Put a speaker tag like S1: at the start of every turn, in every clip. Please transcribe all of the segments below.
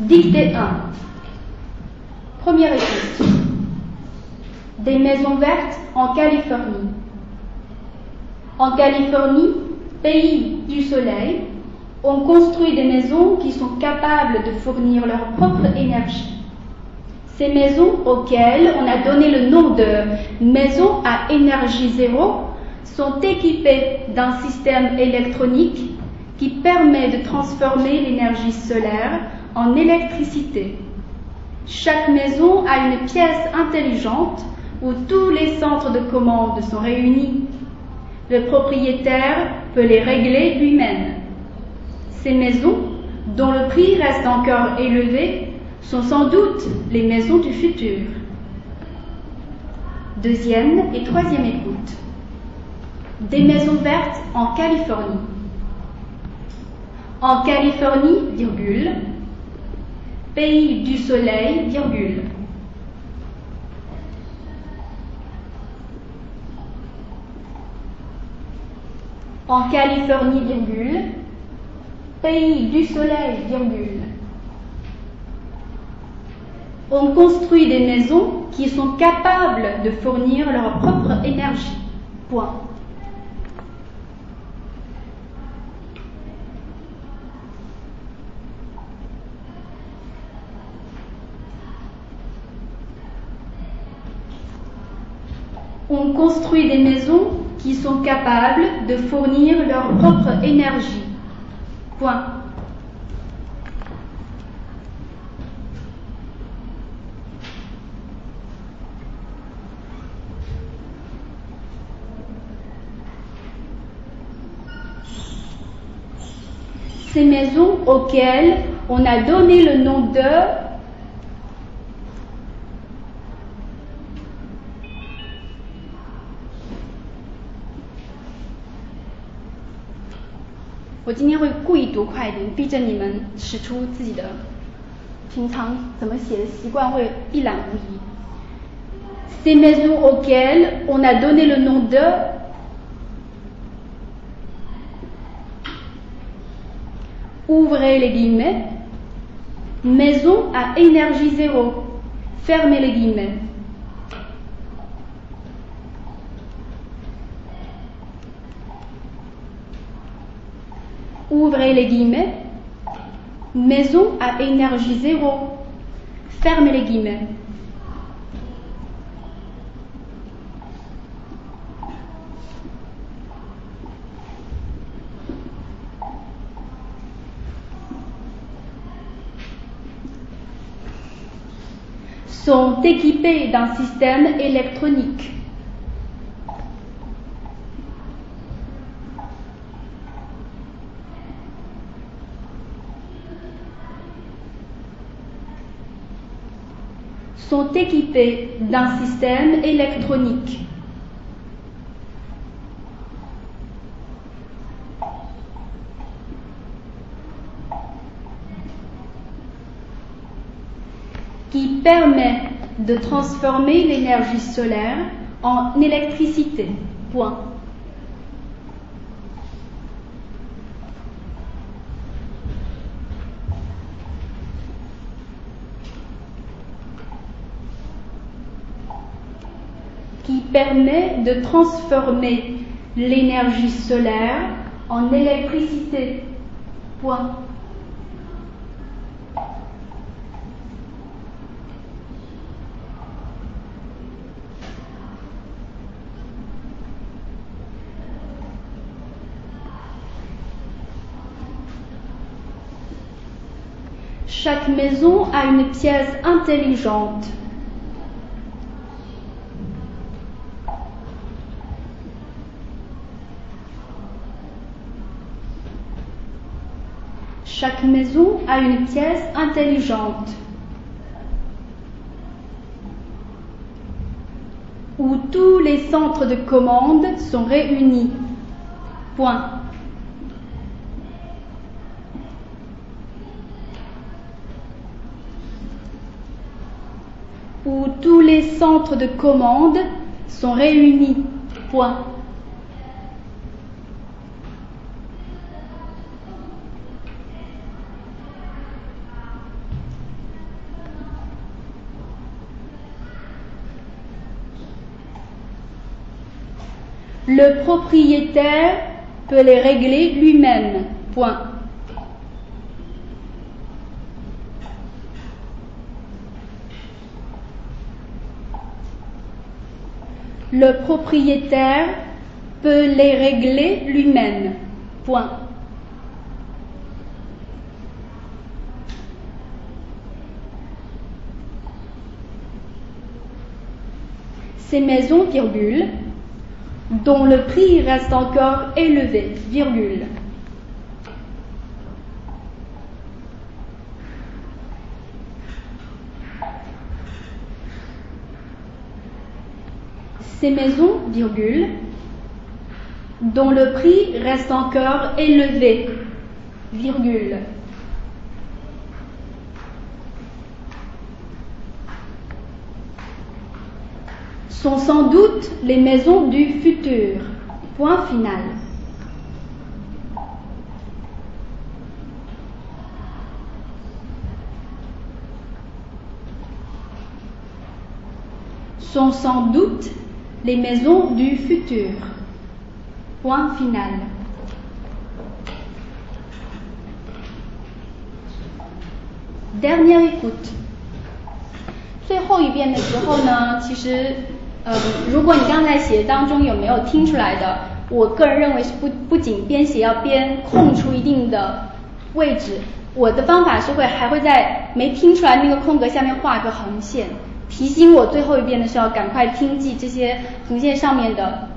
S1: Dictée 1. Première écoute. Des maisons vertes en Californie. En Californie, pays du soleil, on construit des maisons qui sont capables de fournir leur propre énergie. Ces maisons auxquelles on a donné le nom de maisons à énergie zéro sont équipées d'un système électronique qui permet de transformer l'énergie solaire en électricité. Chaque maison a une pièce intelligente où tous les centres de commande sont réunis. Le propriétaire peut les régler lui-même. Ces maisons, dont le prix reste encore élevé, sont sans doute les maisons du futur. Deuxième et troisième écoute. Des maisons vertes en Californie. En Californie, virgule, pays du soleil, virgule. En Californie, virgule, pays du soleil, virgule. On construit des maisons qui sont capables de fournir leur propre énergie. Point. On construit des maisons qui sont capables de fournir leur propre énergie. Point. Ces maisons auxquelles on a donné le nom de Ces maisons auxquelles on a donné le nom de Ouvrez les guillemets. Maison à énergie zéro. Fermez les guillemets. Ouvrez les guillemets. Maison à énergie zéro. Fermez les guillemets. sont équipés d'un système électronique. Sont équipés d'un système électronique. qui permet de transformer l'énergie solaire en électricité. Qui permet de transformer l'énergie solaire en électricité. Chaque maison a une pièce intelligente. Chaque maison a une pièce intelligente où tous les centres de commande sont réunis. Point. où tous les centres de commande sont réunis. Point. Le propriétaire peut les régler lui-même. Point. Le propriétaire peut les régler lui-même. Point. Ces maisons, virgule, dont le prix reste encore élevé, virgule. Ces maisons, virgule, dont le prix reste encore élevé, virgule. Sont sans doute les maisons du futur. Point final. Sont sans doute les maisons du futur. Point final. Dernière écoute. 最后一遍的时候呢，其实呃，如果你刚才写当中有没有听出来的，我个人认为是不不仅编写要编空出一定的位置，我的方法是会还会在没听出来那个空格下面画个横线，提醒我最后一遍的时候赶快听记这些横线上面的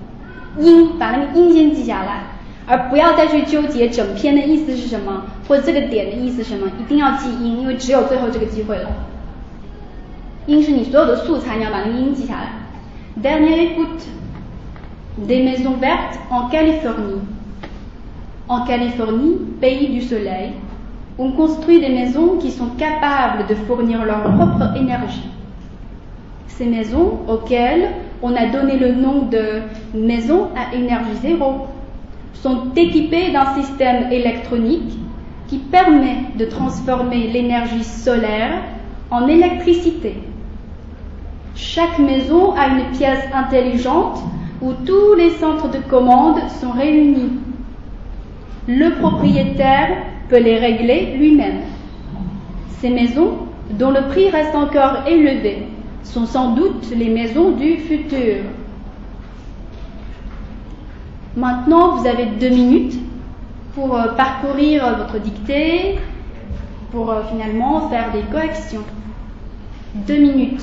S1: 音，把那个音先记下来，而不要再去纠结整篇的意思是什么，或者这个点的意思什么，一定要记音，因为只有最后这个机会了。音是你所有的素材，你要把那个音记下来。Dernière écoute. Des maisons vertes en Californie. En Californie, pays du soleil, on construit des maisons qui sont capables de fournir leur propre énergie. Ces maisons, auxquelles on a donné le nom de maisons à énergie zéro, sont équipées d'un système électronique qui permet de transformer l'énergie solaire en électricité. chaque maison a une pièce intelligente où tous les centres de commande sont réunis. Le propriétaire peut les régler lui-même. Ces maisons, dont le prix reste encore élevé, sont sans doute les maisons du futur. Maintenant, vous avez deux minutes pour euh, parcourir votre dictée, pour euh, finalement faire des corrections. Deux minutes.